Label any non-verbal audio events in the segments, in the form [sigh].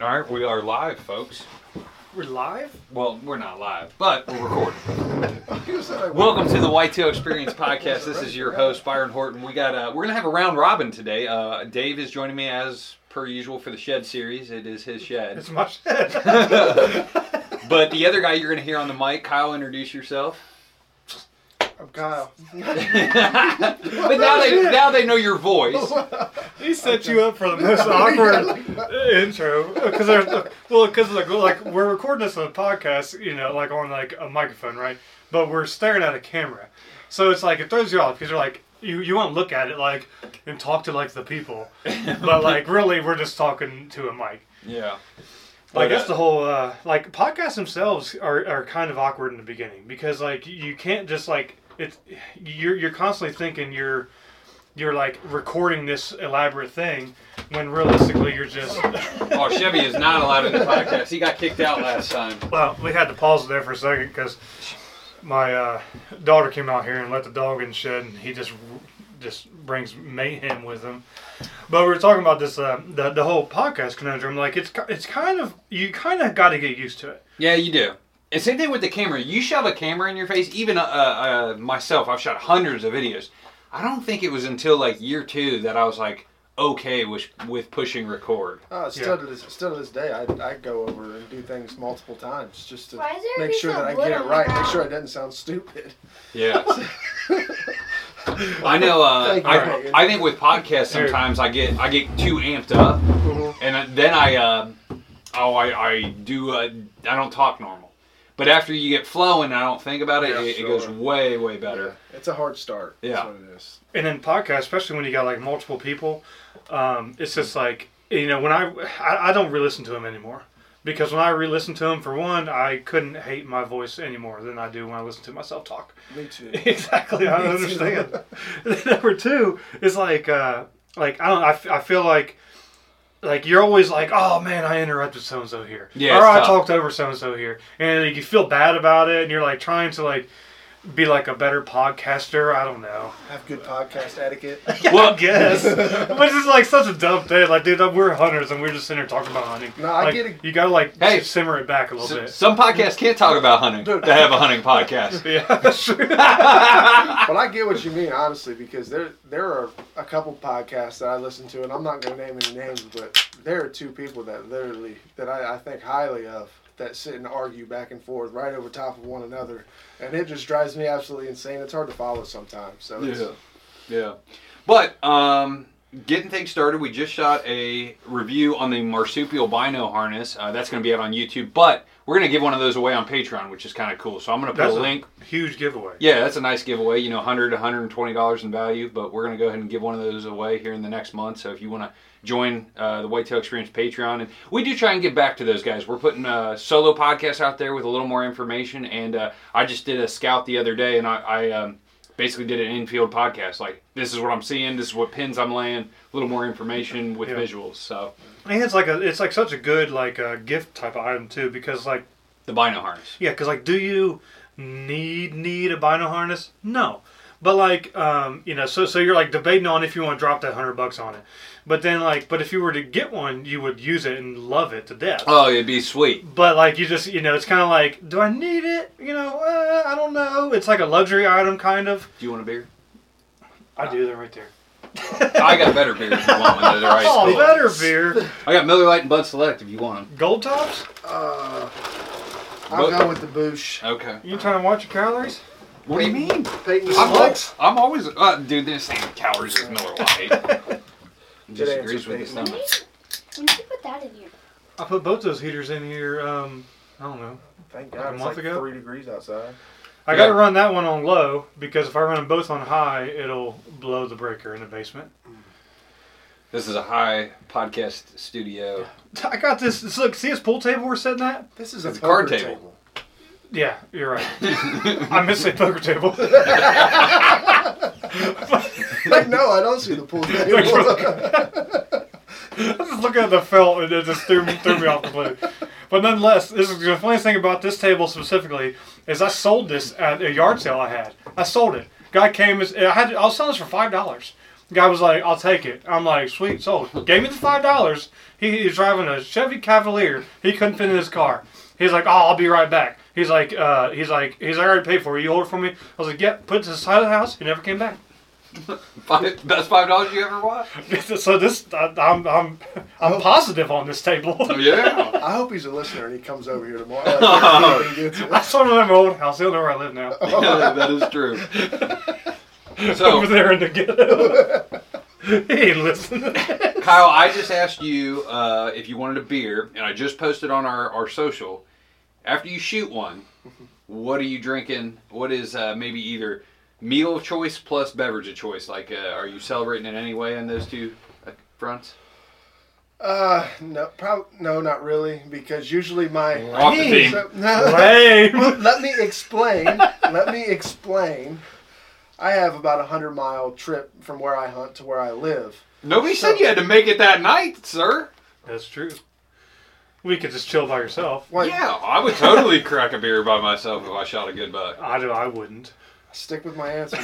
All right, we are live, folks. We're live? Well, we're not live, but we're recording. [laughs] You said I Welcome to the Whitetail Experience podcast. This is your host Byron Horton. We got uh, we're gonna have a round robin today. Uh, Dave is joining me as per usual for the Shed series. It is his shed. It's my shed. [laughs] [laughs] But the other guy you're gonna hear on the mic, Kyle, introduce yourself. I'm Kyle. [laughs] but now they now they know your voice. [laughs] he set you up for the most [laughs] awkward intro because there's well because like like we're recording this on a podcast, you know, like on like a microphone, right? But we're staring at a camera, so it's like it throws you off because you're like you you want to look at it like and talk to like the people, but like really we're just talking to a mic. Yeah. Like But, that's uh, the whole uh, like podcasts themselves are, are kind of awkward in the beginning because like you can't just like it's you're you're constantly thinking you're you're like recording this elaborate thing when realistically you're just Oh, Chevy is not allowed in the podcast. He got kicked out last time. well we had to pause there for a second because my uh, daughter came out here and let the dog in the shed and he just just brings mayhem with him. But we were talking about this uh, the the whole podcast conundrum. Like it's it's kind of you kind of got to get used to it. Yeah, you do. And same thing with the camera. You shove a camera in your face. Even uh, uh, myself, I've shot hundreds of videos. I don't think it was until like year two that I was like okay with with pushing record. Uh, still, to this, still to this day, I, I go over and do things multiple times just to Why is there a make sure that I get it right, make sure it doesn't sound stupid. Yeah. [laughs] I know. Uh, I, I think with podcasts sometimes I get I get too amped up, and then I uh, oh I, I do uh, I don't talk normal. But after you get flowing, I don't think about it. Yeah, it, it goes way way better. Yeah, it's a hard start. Yeah. That's what it is. and in podcast, especially when you got like multiple people, um, it's just like you know when I, I I don't re-listen to them anymore because when I re-listen to them, for one, I couldn't hate my voice anymore than I do when I listen to myself talk. Me too. [laughs] exactly, I [laughs] Me too. understand. [laughs] Number two is like uh, like I don't I, f- I feel like. Like you're always like, oh man, I interrupted so and so here, Yeah, or I tough. talked over so and so here, and you feel bad about it, and you're like trying to like be like a better podcaster. I don't know. Have good podcast etiquette. [laughs] Well, I guess. [laughs] Which is like such a dumb thing. Like, dude, we're hunters and we're just sitting here talking about hunting. No, I Like, get it. You gotta like Hey. simmer it back a little S- bit. some podcasts can't talk about hunting. Dude. They have a hunting podcast. [laughs] Yeah, that's true. but I get what you mean, honestly, because there there are a couple podcasts that I listen to, and I'm not going to name any names, but there are two people that literally that I, I think highly of that sit and argue back and forth right over top of one another, and it just drives me absolutely insane. It's hard to follow sometimes. So it's, Yeah. But um, getting things started, we just shot a review on the marsupial bino harness. Uh, that's going to be out on YouTube, but we're going to give one of those away on Patreon, which is kind of cool. So I'm going to put That's a a link. huge giveaway. Yeah, that's a nice giveaway. You know, 100 120 dollars in value, but we're going to go ahead and give one of those away here in the next month. So if you want to join uh, the Whitetail Experience Patreon, and we do try and get back to those guys. We're putting a solo podcast out there with a little more information, and uh, I just did a scout the other day, and I, I um, basically did an infield podcast. Like this is what I'm seeing, this is what pins I'm laying, a little more information with Yeah. visuals. So And it's like a, it's like such a good like uh, gift type of item too, because like the bino harness. yeah, because like, do you need need a bino harness? No, but like um, you know, so so you're like debating on if you want to drop that hundred bucks on it, but then like, but if you were to get one, you would use it and love it to death. Oh, it'd be sweet. But like you just you know it's kind of like do I need it? You know uh, I don't know. It's like a luxury item kind of. Do you want a beer? I do They're right there. I got better beers if you want one. They're ice Oh, cold. better beer. I got Miller Lite and Bud Select if you want them. Gold tops. Uh, I'll go with the Busch. Okay. You trying to watch your calories? What do you mean? Peyton I'm, Slugs. al- I'm always, uh, dude. This ain't calories as Miller Lite. [laughs] Disagrees with the Peyton. stomach. When did you put that in here? I put both those heaters in here. Um, I don't know. Thank Like a God, it's month like ago? three degrees outside. I Yeah. got to run that one on low because if I run them both on high, it'll blow the breaker in the basement. This is a high podcast studio. [laughs] I got this. this look, see this pool table we're sitting at? This is a It's a card poker table. Yeah, you're right. [laughs] I miss a poker table. [laughs] like, no, I don't see the pool [laughs] table. I was just looking at the felt and it just threw me, threw me off completely. But nonetheless, this is the funniest thing about this table specifically is I sold this at a yard sale I had. I sold it. Guy came, I had I was selling this for five dollars, Guy was like, "I'll take it." I'm like, "Sweet, sold." Gave me the five dollars. He, was driving a Chevy Cavalier. He couldn't fit in his car. He's like, "Oh, I'll be right back." He's like, uh, "He's like, he's like, I already paid for it. You hold it for me." I was like, "Yep." Put it to the side of the house. He never came back. [laughs] Five, best five dollars you ever watched? [laughs] so this, I, I'm, I'm, I'm positive on this table. [laughs] Yeah. I hope he's a listener and he comes over here tomorrow. Like, he gets it. I saw him in my old house. He'll know where I live now. yeah, that is true. So, Over there in the ghetto. he ain't listening. Kyle, I just asked you uh, if you wanted a beer, and I just posted on our, our social. After you shoot one, what are you drinking? What is uh, maybe either meal of choice plus beverage of choice? Like, uh, are you celebrating in any way on those two uh, fronts? Uh, no, prob- no, not really, because usually my Off the team. So- no, Lame. [laughs] let me explain. let me explain. I have about a hundred mile trip from where I hunt to where I live. Nobody So- said you had to make it that night, sir. That's true. We could just chill by yourself. Like, Yeah, I would totally crack a beer by myself if I shot a good buck. I do. I wouldn't. stick with my answer.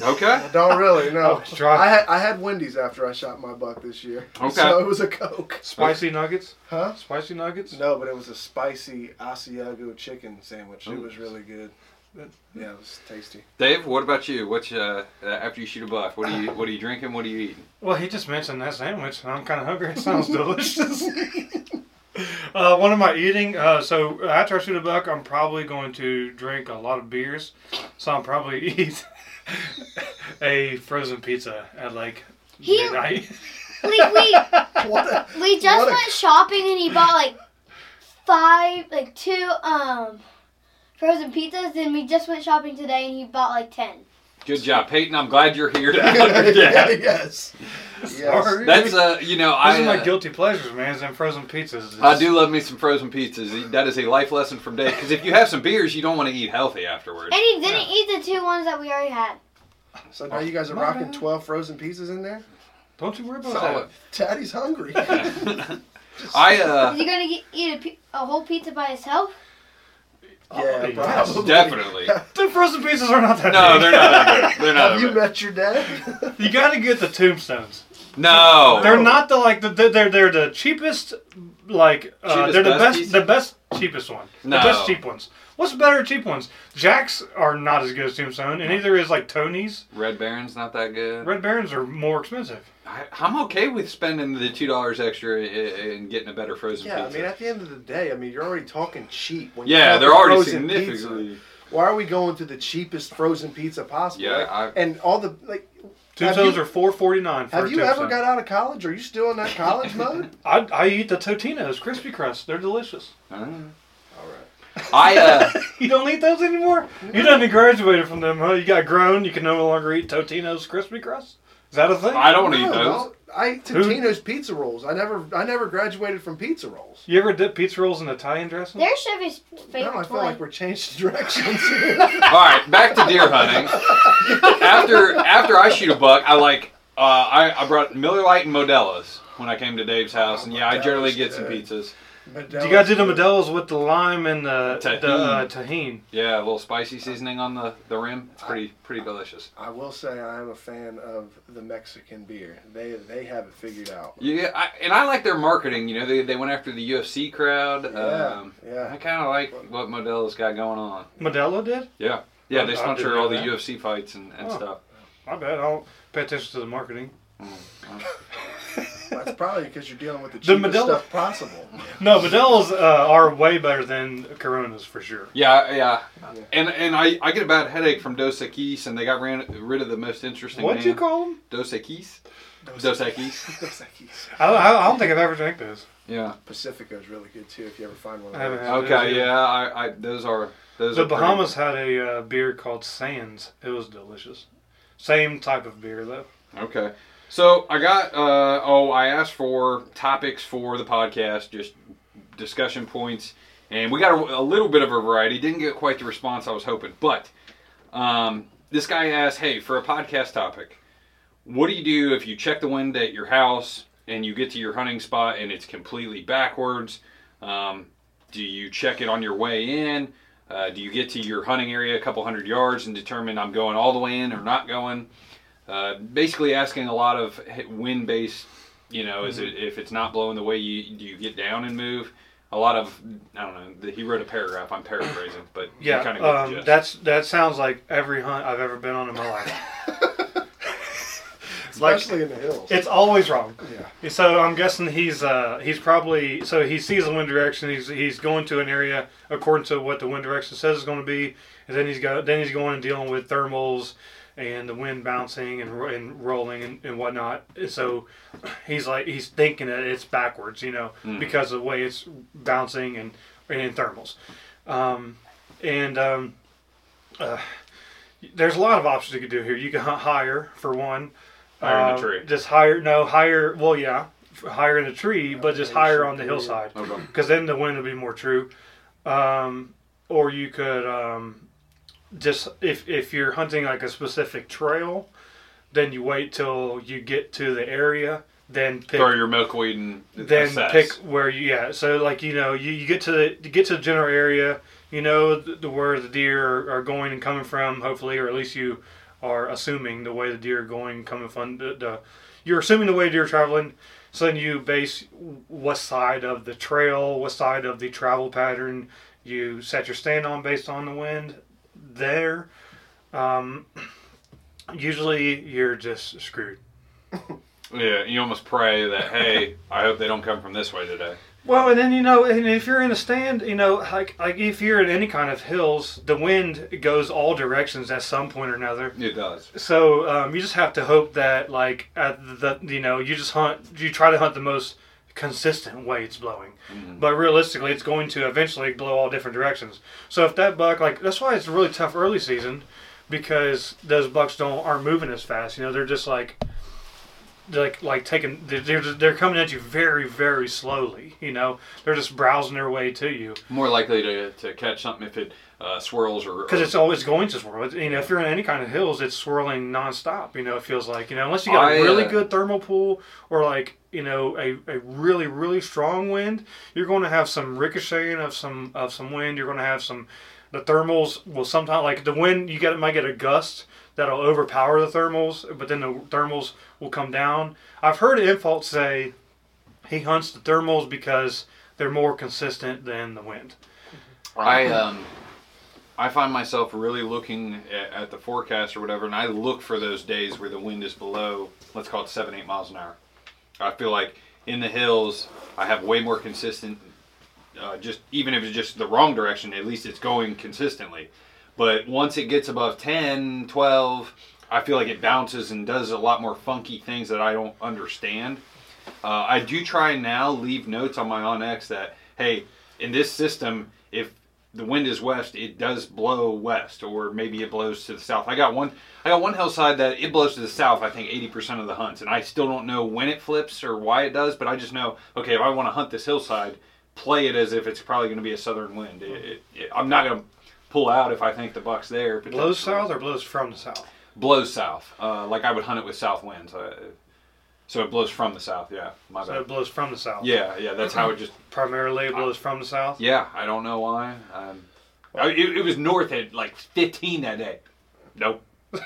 No, [laughs] Okay. I don't really. No, try. I had I had Wendy's after I shot my buck this year. [laughs] Okay. So it was a Coke. Spicy nuggets. Huh? Spicy nuggets. No, but it was a spicy Asiago chicken sandwich. It was really good. Yeah, it was tasty. Dave, what about you? What's uh, uh, after you shoot a buck? What are you What are you drinking? What are you eating? Well, he just mentioned that sandwich, and I'm kind of hungry. It sounds [laughs] delicious. [laughs] uh, what am I eating? Uh, so after I shoot a buck, I'm probably going to drink a lot of beers. So I'm probably [laughs] eat a frozen pizza at like He- midnight. [laughs] We, we, What a, we just What a- went shopping and he bought like five, like two um frozen pizzas. Then we just went shopping today and he bought like ten. Good job, Peyton. I'm glad you're here to help your dad. yes. Yes. Sorry. That's uh, you know, I These are my uh, guilty pleasures, man. Is them frozen pizzas. I do love me some frozen pizzas. That is a life lesson from Dave. Because if you have some beers, you don't want to eat healthy afterwards. And he didn't eat the two ones that we already had. So now you guys are My rocking bad. 12 frozen pizzas in there? Don't you worry about Solid. Daddy's hungry. [laughs] [laughs] I uh, Is he gonna get, eat a, a whole pizza by himself? Yeah, yes. probably. definitely. [laughs] The frozen pizzas are not that. No, big. they're not that good. They're not [laughs] Have you that good. met your dad? [laughs] You got to get the tombstones. No. They're not the like the they're they're the cheapest like uh, Cheapest, they're the best best piece? the best cheapest one. No. The best cheap ones. What's better cheap ones? Jacks are not as good as Tombstone, and neither is like Tony's. Red Baron's not that good. Red Barons are more expensive. I, I'm okay with spending the two dollars extra i- and getting a better frozen pizza. yeah, I pizza. mean, at the end of the day, I mean, you're already talking cheap. When yeah, you're they're talking already frozen pizza. significantly. Why are we going to the cheapest frozen pizza possible? Yeah, Like, I- and all the like. Have Tombstones you- are four forty nine for Have a you ever Tombstone. got out of college? Are you still in that college [laughs] mode? I, I eat the Totinos, crispy crust. They're delicious. I don't know. All right. I uh, [laughs] You don't eat those anymore. You done graduated from them, huh? You got grown. You can no longer eat Totino's crispy crust. Is that a thing? I don't eat No, those. no, I ate Who- Totino's pizza rolls. I never, I never graduated from pizza rolls. You ever dip pizza rolls in Italian dressing? They're Chevy's favorite Now I feel toy. like we're changing [laughs] directions. All right, back to deer hunting. After after I shoot a buck, I like uh, I, I brought Miller Lite and Modelo's when I came to Dave's house, and yeah, I generally get some pizzas. Do you guys do the Modelo's with the lime and the Tahini. the uh, Tajín? Yeah, a little spicy seasoning on the, the rim. It's pretty pretty delicious. I will say I am a fan of the Mexican beer. They they have it figured out. Yeah, I, and I like their marketing. You know, they, they went after the UFC crowd. Yeah, Um, I kind of like what Modelo's got going on. Modelo did? Yeah, yeah, they sponsor all the that. UFC fights and, and Oh. stuff. I bet. I don't pay attention to the marketing. [laughs] That's probably because you're dealing with the The cheapest Modelo- stuff possible. [laughs] No, Modelo's uh, are way better than Coronas for sure. Yeah, yeah, and and I, I get a bad headache from Dos Equis, and they got ran, rid of the most interesting. What'd name. you call them? Dos Equis? Dos Dos Equis. [laughs] Dos Equis. I don't, I don't think I've ever drank those. Yeah. Pacifico is really good too if you ever find one. Of I haven't those. had Okay. those. Yeah. I, I those are those. The are pretty- Bahamas had a uh, beer called Sands. It was delicious. Same type of beer though. Okay. So I got. Uh, oh, I asked for topics for the podcast, just discussion points, and we got a, a little bit of a variety. Didn't get quite the response I was hoping, but um, this guy asked, "Hey, for a podcast topic, what do you do if you check the wind at your house and you get to your hunting spot and it's completely backwards? Um, do you check it on your way in? Uh, do you get to your hunting area a couple hundred yards and determine I'm going all the way in or not going? Uh, basically asking a lot of wind based. You know, is it if it's not blowing the way you do you get down and move? A lot of I don't know. He wrote a paragraph. I'm paraphrasing, but Yeah, kind of um, that's that sounds like every hunt I've ever been on in my life. [laughs] It's like Especially in the hills. it's always wrong. yeah. So I'm guessing he's uh, he's probably so he sees the wind direction. He's he's going to an area according to what the wind direction says is going to be, and then he's got then he's going and dealing with thermals and the wind bouncing and, ro- and rolling and, and whatnot. So he's like he's thinking that it's backwards, you know, Mhm. because of the way it's bouncing and and in thermals. Um, and um, uh, there's a lot of options you could do here. You can hunt higher for one. Higher in the Uh, tree. Just higher, no higher. Well, yeah, higher in the tree, but just higher on the hillside, Okay. because then the wind will be more true. Um, or you could um, just if if you're hunting like a specific trail, then you wait till you get to the area, then pick Throw your milkweed and then assess. pick where you yeah so like you know you, you get to the you get to the general area you know the, the where the deer are, are going and coming from hopefully or at least you are assuming the way the deer are going and coming from the, the you're assuming the way deer are traveling so then you base what side of the trail what side of the travel pattern you set your stand on based on the wind there um, usually you're just screwed Yeah, you almost pray that hey, I hope they don't come from this way today. Well, and then you know, and if you're in a stand, you know, like like if you're in any kind of hills, the wind goes all directions at some point or another. It does. So um, you just have to hope that, like, at the you know, you just hunt, you try to hunt the most consistent way it's blowing. Mhm. But realistically, it's going to eventually blow all different directions. So if that buck, like, that's why it's really tough early season, because those bucks don't aren't moving as fast. You know, they're just like they're like like taking they're they're, they're coming at you very very slowly. You know, they're just browsing their way to you More likely to, to catch something if it uh, swirls or because it's always going to swirl. You know, if you're in any kind of hills, it's swirling nonstop. You know, it feels like you know unless you got I, a really uh, good thermal pool or like you know a, a really really strong wind, you're going to have some ricocheting of some of some wind. You're going to have some the thermals will sometimes like the wind you get might get a gust that'll overpower the thermals, but then the thermals will come down. I've heard Infalt say he hunts the thermals because they're more consistent than the wind. I um, I find myself really looking at, at the forecast or whatever, and I look for those days where the wind is below, let's call it seven, eight miles an hour. I feel like in the hills, I have way more consistent. Uh, just even if it's just the wrong direction, at least it's going consistently. But once it gets above 10, 12, I feel like it bounces and does a lot more funky things that I don't understand. Uh, I do try and now leave notes on my OnX that, hey, in this system, if the wind is west, it does blow west, or maybe it blows to the south. I got one, I got one hillside that it blows to the south. I think eighty percent of the hunts, and I still don't know when it flips or why it does, but I just know, okay, if I want to hunt this hillside, play it as if it's probably going to be a southern wind. It, it, it- I'm not going to pull out if I think the buck's there. Blows south or blows from the south? Blows south, uh, like I would hunt it with south winds. Uh, so it blows from the south. Yeah, my So bad. it blows from the south. Yeah, yeah, that's how it just Primarily it blows from the south. Yeah, I don't know why. Um, I- it, it was north at like 15 that day. Nope. [laughs]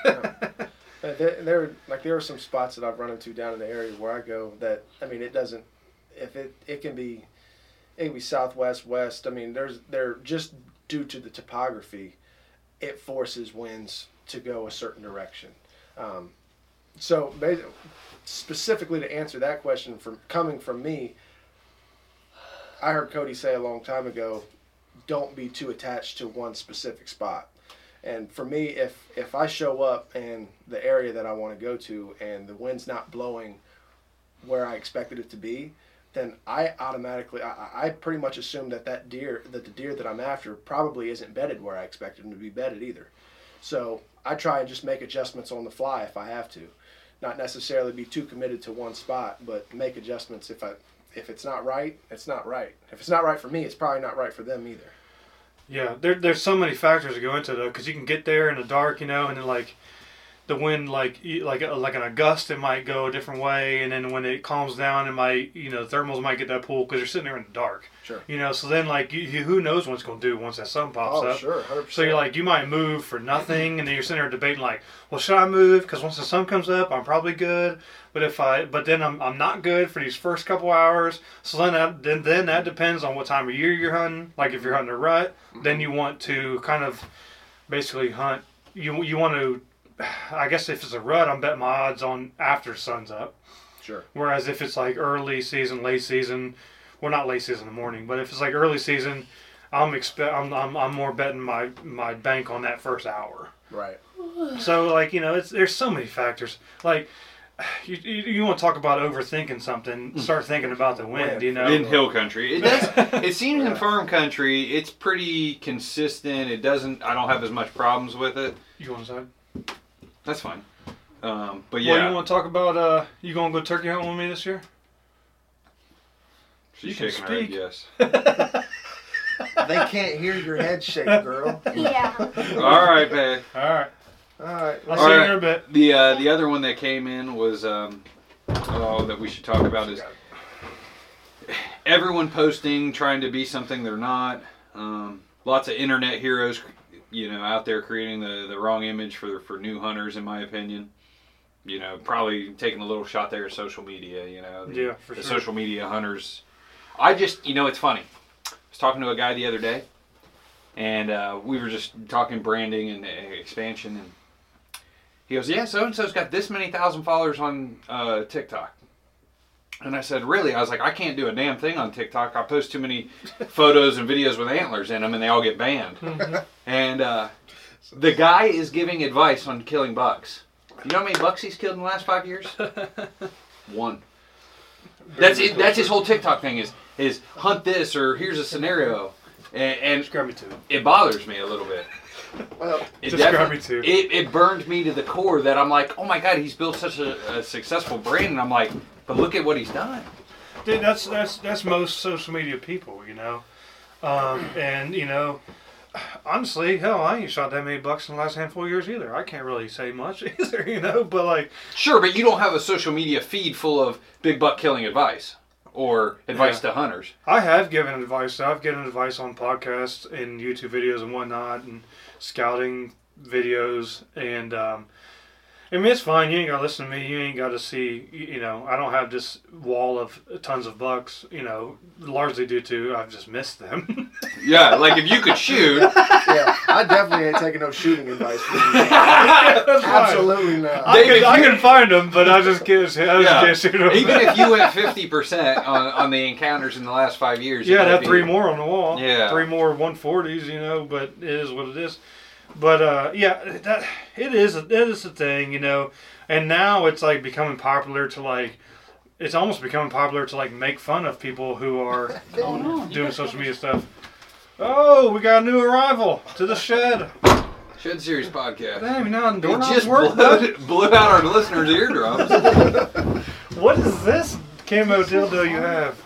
Uh, there, there, like there are some spots that I've run into down in the area where I go that I mean it doesn't. If it it can be, it can be southwest west. I mean there's they're just due to the topography, it forces winds to go a certain direction. Um, so basi- specifically to answer that question from coming from me, I heard Cody say a long time ago, don't be too attached to one specific spot. And for me, if if I show up in the area that I want to go to and the wind's not blowing where I expected it to be, then I automatically I, I pretty much assume that that deer that the deer that I'm after probably isn't bedded where I expected him to be bedded either. So I try and just make adjustments on the fly if I have to, not necessarily be too committed to one spot, but make adjustments if I if it's not right, it's not right. If it's not right for me, it's probably not right for them either. Yeah, there, there's so many factors that go into it though, because you can get there in the dark, you know, and then like the wind like like uh, like in a gust it might go a different way and then when it calms down it might you know thermals might get that pull because you're sitting there in the dark. Sure. you know so then like you, you, who knows what it's going to do once that sun pops Oh, up. sure, hundred percent. so you're like you might move for nothing and then you're sitting there debating like well should i move? Because once the sun comes up i'm probably good. But if i but then i'm, I'm not good for these first couple hours. So then that then, then that depends on what time of year you're hunting. Like if you're hunting a rut then mm-hmm. you want to kind of basically hunt you you want to I guess if it's a rut, I'm betting my odds on after sun's up. Sure. Whereas if it's like early season, late season, well not late season in the morning, but if it's like early season, I'm expect I'm, I'm, I'm more betting my my bank on that first hour. Right. So like you know, it's there's so many factors. Like you you, you want to talk about overthinking something, hmm. start thinking about the wind. Wind. You know. in hill country. It does. [laughs] it seems in farm country, it's pretty consistent. It doesn't. I don't have as much problems with it. You want to say? That's fine. Um, but yeah. Well, you want to talk about? Uh, you gonna go turkey hunting with me this year? she's you can shaking her head. speak. Yes. [laughs] They can't hear your head shake, girl. [laughs] Yeah. All right, babe. All right. All right. I'll let's- see you in a bit. The uh, the other one that came in was um, oh that we should talk about is everyone posting trying to be something they're not. Um, lots of internet heroes, you know, out there creating the, the wrong image for for new hunters, in my opinion. You know, probably taking a little shot there at social media. You know, the, Yeah, for the sure. social media hunters. I just, you know, it's funny. I was talking to a guy the other day, and uh, we were just talking branding and uh, expansion, and he goes, "Yeah, so and so's got this many thousand followers on uh, TikTok." And I said, "Really?" I was like, "I can't do a damn thing on TikTok. I post too many photos and videos with antlers in them, and they all get banned." and uh, the guy is giving advice on killing bucks. You know how many bucks he's killed in the last five years? [laughs] One. That's it. That's his whole TikTok thing is is hunt this or here's a scenario, and, and Describe me too. it bothers me a little bit. Well, It Describe me too. It, it burned me to the core that I'm like, oh my god, he's built such a, a successful brand, and I'm like, but look at what he's done. Dude, that's that's that's most social media people, you know. Um, and you know, honestly, hell, I ain't shot that many bucks in the last handful of years either. I can't really say much [laughs] either, you know. But like, Sure, but you don't have a social media feed full of big buck killing advice or advice to hunters. I have given advice. I've given advice on podcasts and YouTube videos and whatnot, and scouting videos. And um, I mean, it's fine. You ain't got to listen to me. You ain't got to see. You you know, I don't have this wall of tons of bucks. You know, largely due to I've just missed them. [laughs] Yeah, like if you could shoot, [laughs] yeah, I definitely ain't taking no shooting advice from you. [laughs] Absolutely not. I Dave, can, if I can find them, but I just can't. I just Yeah. can't shoot them. even if you went fifty percent on, on the encounters in the last five years, yeah, you'd that be- three more on the wall. Yeah. three more 140s. You know, but it is what it is. But uh, yeah, that it is. It is a thing, you know. And now it's like becoming popular to like. It's almost becoming popular to like make fun of people who are [laughs] doing social media stuff. Oh, we got a new arrival to the shed. Shed Series podcast. Damn, now the It doorknobs just work. blew, [laughs] blew out our listeners' eardrums. [laughs] What is this camo dildo you have?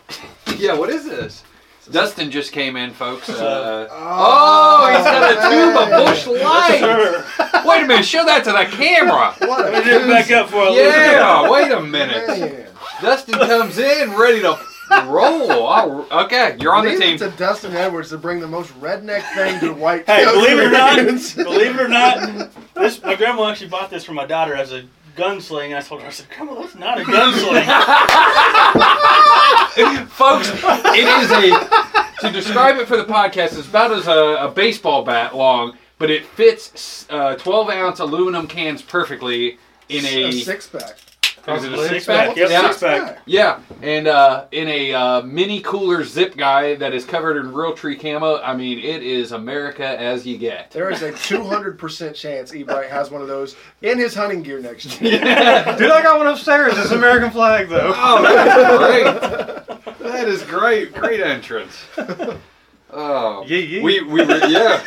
yeah, what is this? Dustin just came in, folks. Uh, [laughs] Oh, oh, he's got a tube of Busch Light. Wait a minute, show that to the camera. What a Let me just back up for a little Yeah, wait a minute. Man. Dustin comes in ready to roll. All- okay, you're on the team. it to Dustin Edwards to bring the most redneck thing to white. Hey, believe it or not, believe it or not, this my grandma actually bought this for my daughter as a gunsling. I told her, I said, Grandma, that's not a gunsling. [laughs] Folks, it is a, to describe it for the podcast, it's about as a, a baseball bat long, but it fits uh, 12 ounce aluminum cans perfectly in a. a six pack. Is it a Six six pack, pack? yep, Yeah. six pack. Yeah, and uh, in a uh, mini cooler zip guy that is covered in Realtree camo. I mean, it is America as you get. There is a 200% chance E-Bright has one of those in his hunting gear next year. [laughs] Dude, I got one upstairs. It's American flag though. Oh, that's great. That is great. Great entrance. Oh. Yeah, yeah. We, we were, yeah.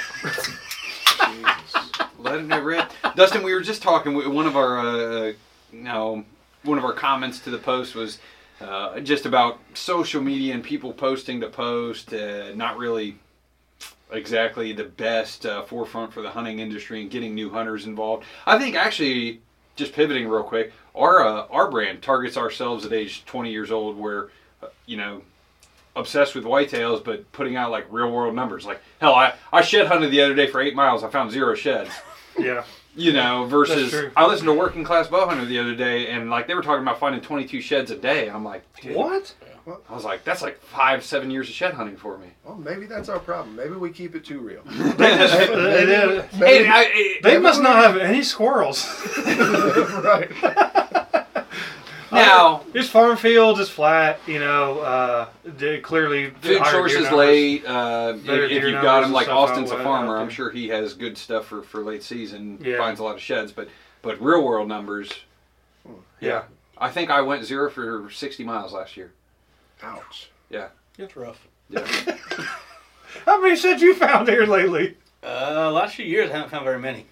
Letting it rip. Dustin, we were just talking, we- one of our, uh, you know, one of our comments to the post was uh, just about social media and people posting to post, uh, not really exactly the best uh, forefront for the hunting industry and getting new hunters involved. I think actually, just pivoting real quick, our uh, our brand targets ourselves at age 20 years old, where uh, you know obsessed with whitetails, but putting out like real world numbers. Like hell, I I shed hunted the other day for eight miles. I found zero sheds. Yeah. You know, versus. I listened to Working Class Bow Hunter the other day, and like they were talking about finding 22 sheds a day, and I'm like, dude, What? I was like, that's like five, seven years of shed hunting for me. Well, maybe that's our problem. Maybe we keep it too real. They, just, they, did- Hey, Maybe- I, I- they must not have any squirrels. [laughs] [laughs] right. Now It's farm fields. It's flat. You know, uh, clearly food higher deer sources numbers. late. Uh, if, if you've got numbers them like Austin's a farmer, I'm sure he has good stuff for, for late season. Yeah. Finds a lot of sheds, but but real world numbers. Yeah. I think I went zero for 60 miles last year. Ouch. Yeah. It's rough. Yeah. [laughs] How many sheds you found here lately? Uh, last few years I haven't found very many.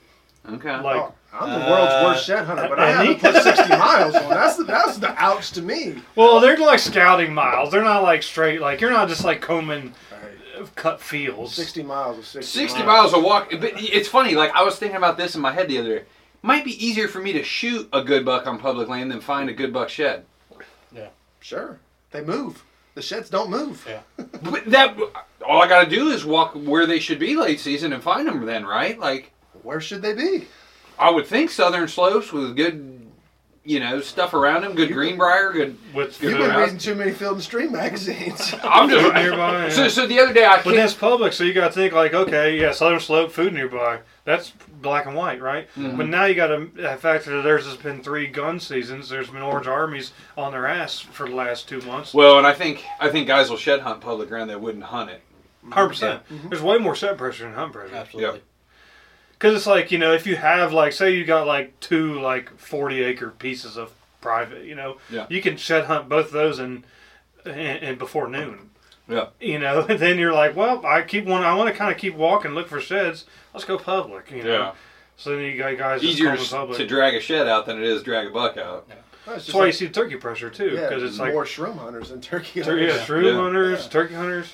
okay. Like, Oh, I'm the world's Uh, worst shed hunter, but I any? haven't put [laughs] 60 miles on. That's the, that's the ouch to me. well, they're like scouting miles. They're not like straight. Like you're not just like combing uh, cut fields. 60 miles of 60, 60 miles a walk. But it's funny. Like I was thinking about this in my head the other day. Might be easier for me to shoot a good buck on public land than find a good buck shed. Yeah. Sure. They move. The sheds don't move. Yeah. [laughs] But that all I got to do is walk where they should be late season and find them. Then right? Like Where should they be? I would think southern slopes with good, you know, stuff around them. Good greenbrier. Good. With You've been reading too many Field and Stream magazines. [laughs] I'm just nearby. [laughs] So yeah. so the other day I But that's public, so you got to think like, okay, yeah, Southern Slope, food nearby. That's black and white, right? Mhm. But now you got to factor that there's just been three gun seasons. There's been orange armies on their ass for the last two months. Well, and I think I think guys will shed hunt public ground that wouldn't hunt it. Hundred percent. There's way more set pressure than hunt pressure. Absolutely. Because it's like you know, if you have like, say you got like two like forty acre pieces of private, you know, Yeah. you can shed hunt both of those and in, in before noon. Yeah. You know, [laughs] and then you're like, well, I keep one. I want to kind of keep walking, look for sheds. Let's go public. You know. Yeah. So then you got guys just Easier combing to, public. to drag a shed out than it is drag a buck out. That's That's just why you see the turkey pressure too, yeah, because it's like more shroom hunters than turkey tur- hunters. yeah, shrew Yeah. hunters, Yeah. turkey hunters.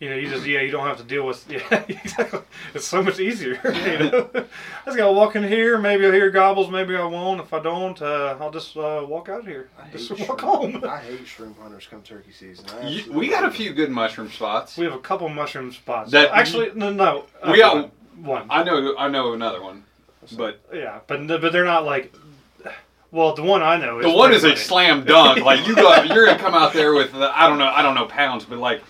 You know, you just yeah, you don't have to deal with [laughs] yeah, exactly. It's so much easier. [laughs] You know, I just gotta walk in here. Maybe I'll hear gobbles. Maybe I won't. If I don't, uh, I'll just uh, walk out here. I hate, Just shroom, walk home. I hate shroom hunters come turkey season. I You, we got a few good mushroom spots. We have a couple mushroom spots. That- actually no no. uh, We got- one. I know I know another one, but Yeah, but but they're not like. Well, the one I know is the one pretty is a slam dunk. Like you go, [laughs] you're gonna come out there with uh, I don't know I don't know pounds, but like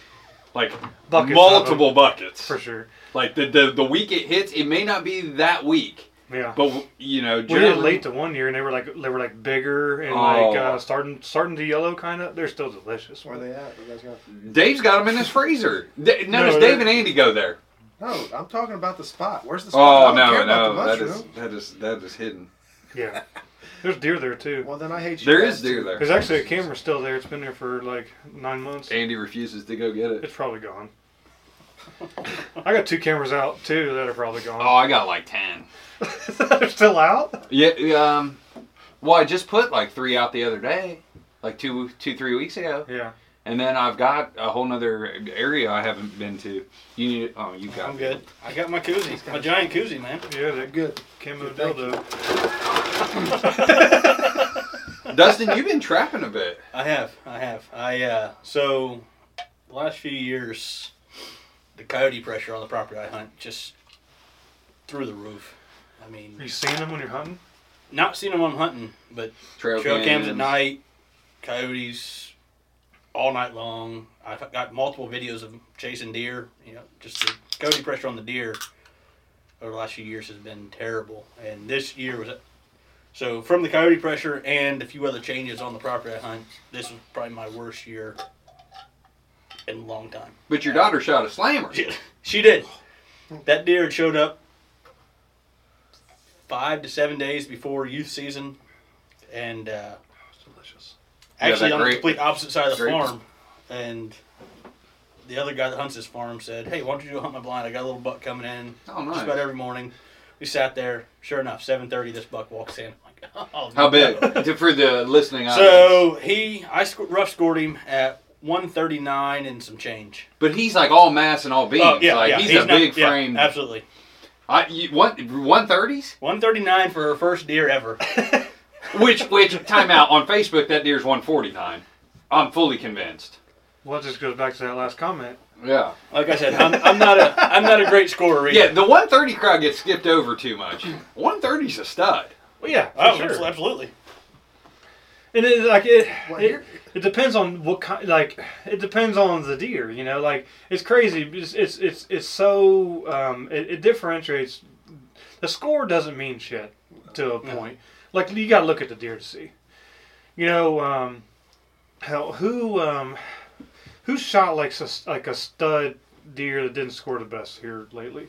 like Buckets multiple buckets. for sure. Like the, the the week it hits, it may not be that week, Yeah. but you know We did late to one year, and they were like they were like bigger and like Oh. uh, starting starting to yellow, kind of. They're still delicious. Where are they at? You guys got? Dave's got them in his freezer. Da- notice [laughs] No, Dave they're- and Andy go there. No, I'm talking about the spot. Where's the spot? Oh I don't care no about no the that is that is that is hidden. Yeah. There's deer there too. Well, then I hate you. There guys is deer there. There's actually a camera still there. It's been there for like nine months. Andy refuses to go get it. It's probably gone. I got two cameras out too that are probably gone. Oh. I got like ten. [laughs] They're still out. Yeah, um, well, I just put like three out the other day, like two, two, three weeks ago, Yeah. And then I've got a whole nother area I haven't been to. You need, oh, you got. I'm good. I got my koozie, my giant koozie, man. Yeah, they're Good. camo Thank you. dildo. [laughs] Dustin, you've been trapping a bit. I have, I have. I uh, so the last few years, the coyote pressure on the property I hunt just through the roof. I mean, you seen them when you're hunting? not seen them when I'm hunting, but Trail, trail cams at night, coyotes all night long. I've got multiple videos of chasing deer. You know, just the coyote pressure on the deer over the last few years has been terrible, and this year was. So from the coyote pressure and a few other changes on the property I hunt, this was probably my worst year in a long time. But your daughter shot a slammer. She, [laughs] she did. That deer had showed up five to seven days before youth season, and uh, actually on the complete opposite side of the grape. farm. And the other guy that hunts this farm said, "Hey, why don't you go hunt my blind? I got a little buck coming in Oh, just nice. about every morning." We sat there. Sure enough, seven thirty, this buck walks in. I'm like, [laughs] oh, How big? To- For the listening audience. So he, I sc- rough scored him at one thirty nine and some change. But he's like all mass and all oh, beams. Oh yeah, like yeah. he's, a not- big yeah, frame. absolutely. I you, what one thirties? One thirty nine for her first deer ever. [laughs] Which which timeout on Facebook that deer's one forty nine. I'm fully convinced. Well, it just goes back to that last comment. Yeah. Like I said, I'm, I'm not a I'm not a great scorer either. Yeah, the 130 crowd gets skipped over too much. 130's a stud. Well, yeah, for Oh, sure. absolutely. And it like it, Well, it, it depends on what kind. Like it depends on the deer. You know, like it's crazy. It's it's it's, it's so um, it, it differentiates. The score doesn't mean shit to a No. point. Like you got to look at the deer to see. You know, um, hell, who um, who shot like s- like a stud deer that didn't score the best here lately?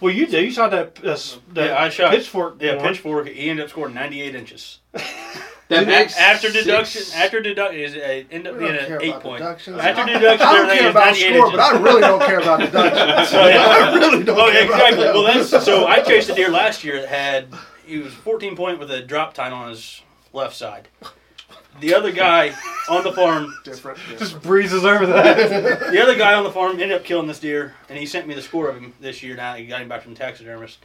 Well, you did. You shot that. Uh, that Yeah, I shot- pitchfork. Yeah, one. pitchfork. He ended up scoring 98 inches. [laughs] That makes after six- deduction, after deduction, is it ended up being don't care an eight about point. deductions. After I- deduction, I don't care about 98 score, but I really don't care about [laughs] deductions. So, yeah. [laughs] I really don't Oh, care exactly. about that. Well, that's so. I chased a deer last year that had he was 14 point with a drop tine on his left side. The other guy on the farm, [laughs] different. Just breezes over that. the other guy on the farm ended up killing this deer, and he sent me the score of him this year. Now he got him back from the taxidermist.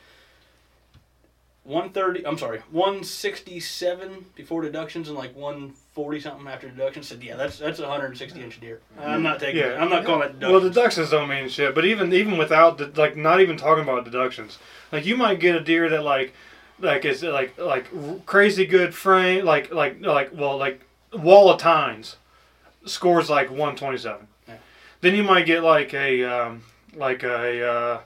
130. I'm sorry, 167 before deductions and like 140 something after deductions. Said, yeah, that's that's a 160 inch deer. I'm not taking. Yeah. it. I'm not calling it Well, deductions. deductions don't mean shit. But even even without like not even talking about deductions, like you might get a deer that like like is like like crazy good frame, like like like well like wall of tines scores like one twenty seven. Yeah. Then you might get like a um, like a uh,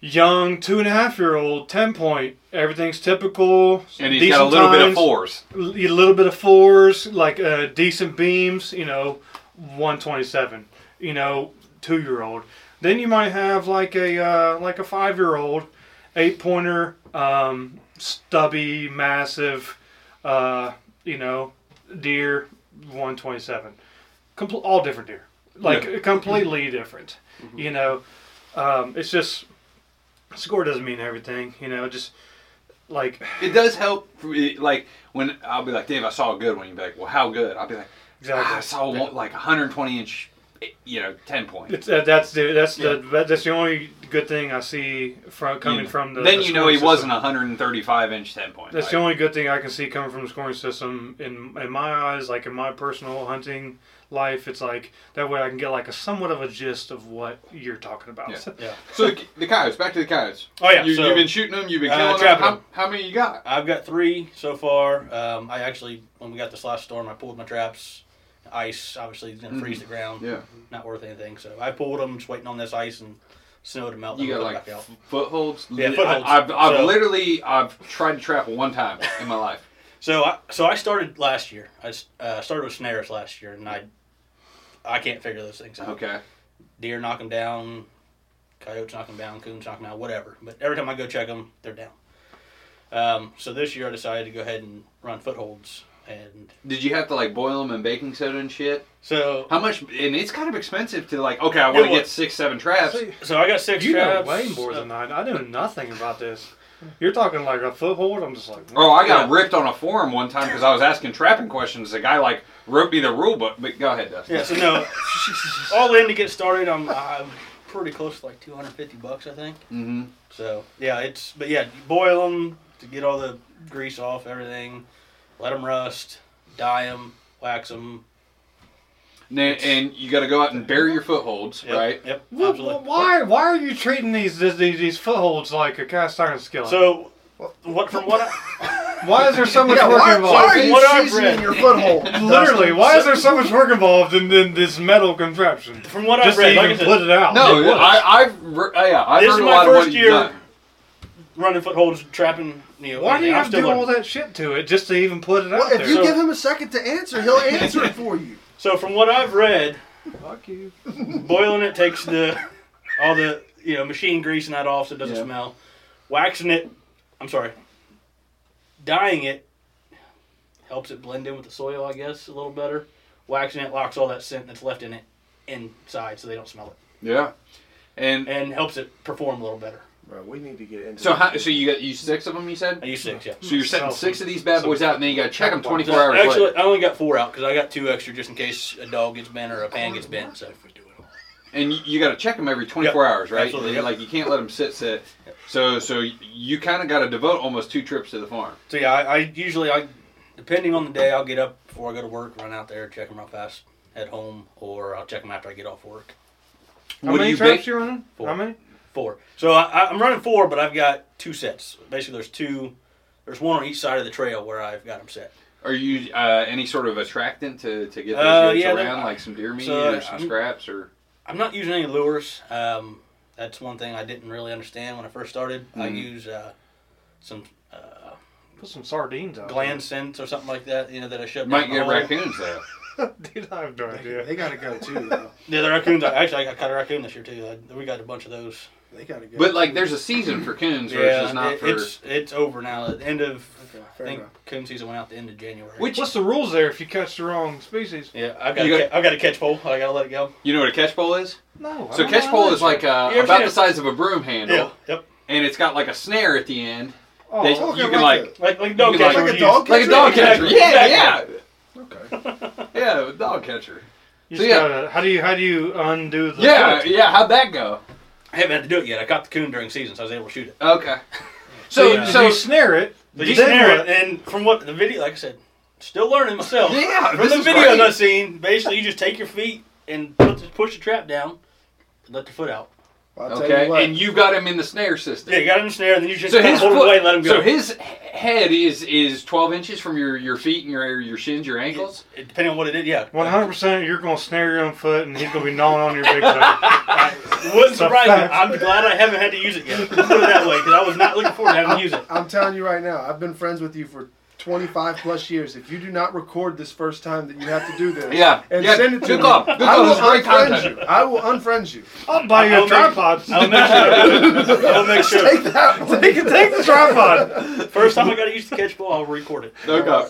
young two and a half year old ten point. Everything's typical. And he's got a decent little bit of fours. a little bit of fours, like uh, decent beams, you know, 127, you know, two year old. Then you might have like a uh, like a five year old, eight pointer, um, stubby, massive, uh, you know, deer, 127. Compl- all different deer, like completely different. You know, um, it's just score doesn't mean everything. You know, just like [sighs] It does help. For me, like when I'll be like, Dave, I saw a good one. You'd be like, Well, how good? I'll be like, exactly. "Ah, I saw one, like 120 inch, you know, 10 points. Uh, that's the that's the that's the only good thing I see from coming Yeah. from the. then the you know he scoring wasn't a 135 inch 10 point. That's Like, the only good thing I can see coming from the scoring system in in my eyes, like in my personal hunting life. It's like that way I can get like a somewhat of a gist of what you're talking about. Yeah. [laughs] Yeah. So the, the coyotes, back to the coyotes. Oh yeah. you, so, you've been shooting them. You've been Uh, killing them. trapping How, them. how many you got? I've got three so far. Um, I actually, when we got this last storm, I pulled my traps. Ice obviously is going to freeze the ground. Yeah. Not worth anything. So I pulled them, just waiting on this ice and snow to melt. You got like back out. footholds. Yeah, footholds. I, have I've So- literally I've tried to trap one time in my life. So I, so I started last year. I uh, started with snares last year, and I I can't figure those things out. Okay. Deer knock them down, coyotes knock them down, coons knock them down, whatever. But every time I go check them, they're down. Um, so this year I decided to go ahead and run footholds, and Did you have to like boil them in baking soda and shit? so How much? And it's kind of expensive to like. Okay, I Yeah, want to what- get six, seven traps. See, so I got six you know traps. way more than I. I know nothing about this. You're talking like a foothold. I'm just like, Oh, I got Yeah. ripped on a forum one time because I was asking trapping questions. The guy like wrote me the rule book. But go ahead, Dustin. Yeah, so no, [laughs] all in to get started. I'm I'm pretty close to like 250 bucks, I think. Mm-hmm. So yeah, it's but yeah, you boil them to get all the grease off everything. Let them rust, dye them, wax them. And, and you got to go out and bury your footholds, Yep, right? Yep. Well, absolutely. why why are you treating these these, these footholds like a cast iron skillet? So what from what I, [laughs] why is there so much Yeah, work why, involved? why are you What I've seasoning read. your foothold? [laughs] Literally, why is there so much work involved in, in this metal contraption? from what Just I've read, to like I even said, put it out. No, It. I, I've re- uh, yeah, I've This heard is a my lot of what first you've year. done. Running footholds, trapping. You know, Why do you everything. Have to still do all that shit to it just to even put it Well, out if there? you So- give him a second to answer, he'll [laughs] answer it for you. So from what I've read, Fuck you. boiling it takes the all the you know machine greasing that off so it doesn't Yeah. smell. Waxing it, I'm sorry, dyeing it helps it blend in with the soil, I guess, a little better. Waxing it locks all that scent that's left in it inside, so they don't smell it, Yeah, and and helps it perform a little better. Bro, we need to get into. So how, so you got you six of them? You said. I use six, yeah. So you're setting six of these bad boys out, and then you got to check them 24 hours actually, later. I only got four out because I got two extra just in case a dog gets bent or a pan gets bent. So And you, you got to check them every 24 Yep. hours, right? Absolutely, yep. Like you can't let them sit sit. So so you kind of got to devote almost two trips to the farm. So yeah, I, I usually I, depending on the day, I'll get up before I go to work, run out there, check them real fast, head home, or I'll check them after I get off work. How what do many you traps bake? you running? Four. How many? Four. So I, I'm running four, but I've got two sets. Basically, there's two. There's one on each side of the trail where I've got them set. Are you uh, any sort of attractant to, to get those Uh, yeah, around, like some deer meat so, or some I'm- scraps, or I'm not using any lures. Um, that's one thing I didn't really understand when I first started. I Mhm. use uh, some uh, Put some sardines out. gland scents or something like that. You know that I shove might down the get raccoons though. there. [laughs] Dude, I have no They, idea. they gotta go too. Though. Yeah, the raccoons. Actually, I got caught a raccoon this year too. I, we got a bunch of those. They gotta go. But like, there's a season for coons versus not it- for. it's it's over now. At the end of Okay, I fair think enough. coon season went out the end of January. Which What's the rules there if you catch the wrong species? yeah, I've got, You got- ca- I've got a catch pole. I gotta let it go. you know what a catch pole is? No. I So catch pole that is like uh, about the size of a broom handle, Yeah. Yep. and it's got like a snare at the end. Oh, They- Okay, you can like, Like like a dog You can, catcher. like a dog use. like a dog catcher. Exactly. Yeah, Okay. yeah, yeah, a dog catcher. you so yeah. gotta, how do you how do you undo the Yeah, foot? yeah. How'd that go? I haven't had to do it yet. I caught the coon during season, so I was able to shoot it. Okay. [laughs] So, So, you, so you snare it. But you then snare what? it, and from what the video, like I said, still learning myself. yeah, From this the is videos. I've seen, basically you just take your feet and put the, push the trap down, let the foot out. Well, I'll tell Okay, you what. and you got him in the snare system. Yeah, you got him in the snare, and then you just So kinda his hold foot, it away and let him go. so his head is is 12 inches from your, your feet and your your shins, your ankles. It- depending on what it is, yeah. One hundred percent, you're gonna snare your own foot, and he's gonna be gnawing on your big toe. [laughs] It wouldn't surprise me. I'm glad I haven't had to use it yet. Put it that way, because I was not looking forward to having to use it. I'm telling you right now, I've been friends with you for 25 plus years. If you do not record this first time that you have to do this, Yeah, and yeah. send it to good me, call. Good I call. will This is great unfriend content. you. I will unfriend you. I'll buy you I'll a make- tripod. [laughs] I'll make sure. I'll make sure. Take that one. Take take the tripod. First time I got to use the catch pole, I'll record it. Okay.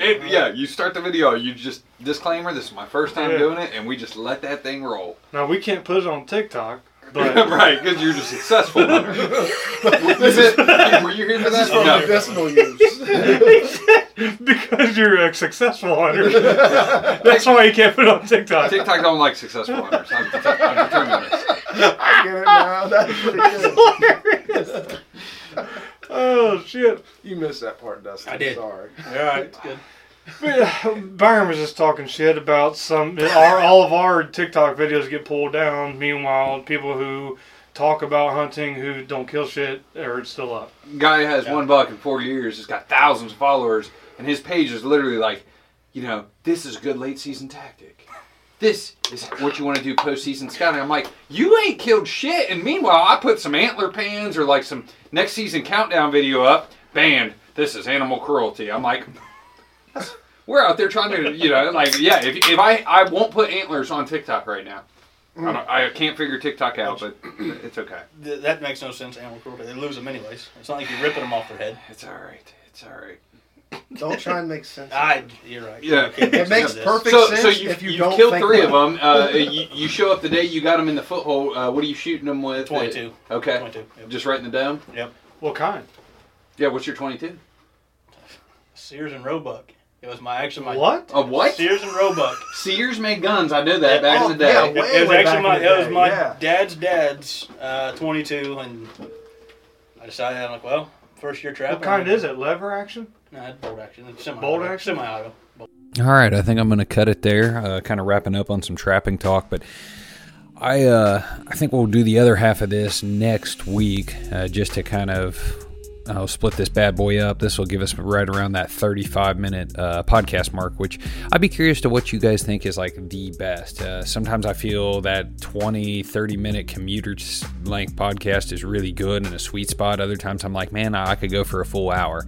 It- yeah, you start the video. You just disclaimer. This is my first time Yeah. doing it, and we just let that thing roll. Now we can't put it on TikTok, but [laughs] right, because you're just successful. hunter. Was it- Were you here for This is that? for No. medicinal use. [laughs] because you're a successful hunter, [laughs] that's why you can't put it on TikTok. TikTok don't like successful hunters. I'm, I'm determined this. I get it now. That's pretty good. Oh shit! You missed that part, Dustin. I did. Sorry. All right, it's good. Byron was just talking shit about some. Our, all of our TikTok videos get pulled down. Meanwhile, people who talk about hunting who don't kill shit are still up. Guy has Yeah. one buck in four years. He's got thousands of followers, and his page is literally like, you know, this is a good late season tactic. This is what you want to do post season scouting. I'm like, you ain't killed shit. And meanwhile, I put some antler pans or like some next season countdown video up. Banned. This is animal cruelty. I'm like, [laughs] we're out there trying to, you know, like, yeah. If, if I I won't put antlers on TikTok right now. I, don't, I can't figure TikTok out, but it's okay. Th- that makes no sense. Animal cruelty. They lose them anyways. It's not like you're ripping them off their head. [laughs] It's all right. It's all right. Don't try and make sense. I, you're right. Yeah. Okay, It makes perfect So, sense so you, if you you've don't killed think three of them. Uh, you, you show up the day you got them in the foothold. Uh, what are you shooting them with? 22. Okay. 22. Yep. Just right in the dome? What kind? Yeah, what's your 22? Sears and Roebuck. It was my actually my What? A what? Sears and Roebuck. Sears made guns. I knew that back Oh, in the day. yeah, It, way, it was way actually back my in the it was my yeah. dad's dad's uh, 22, and I decided I'm like, well, first year trap. What kind is it? Lever action? No, it's bolt action. It's semi Bolt action? Semi-auto. All right, I think I'm going to cut it there. Uh, kind of wrapping up on some trapping talk, but I uh, I think we'll do the other half of this next week, uh, just to kind of I'll split this bad boy up. This will give us right around that 35 minute uh, podcast mark, which I'd be curious to what you guys think is like the best. Uh, sometimes I feel that 20, 30 minute commuter length podcast is really good and a sweet spot. Other times I'm like, man, I could go for a full hour.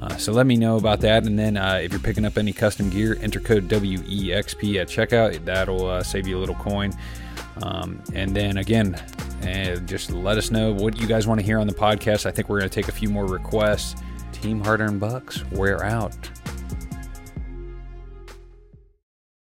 Uh, so let me know about that. And then uh, if you're picking up any custom gear, enter code WEXP at checkout. That'll uh, save you a little coin. Um, and then again, and just let us know what you guys want to hear on the podcast. I think we're going to take a few more requests. Team Harder and Bucks, we're out.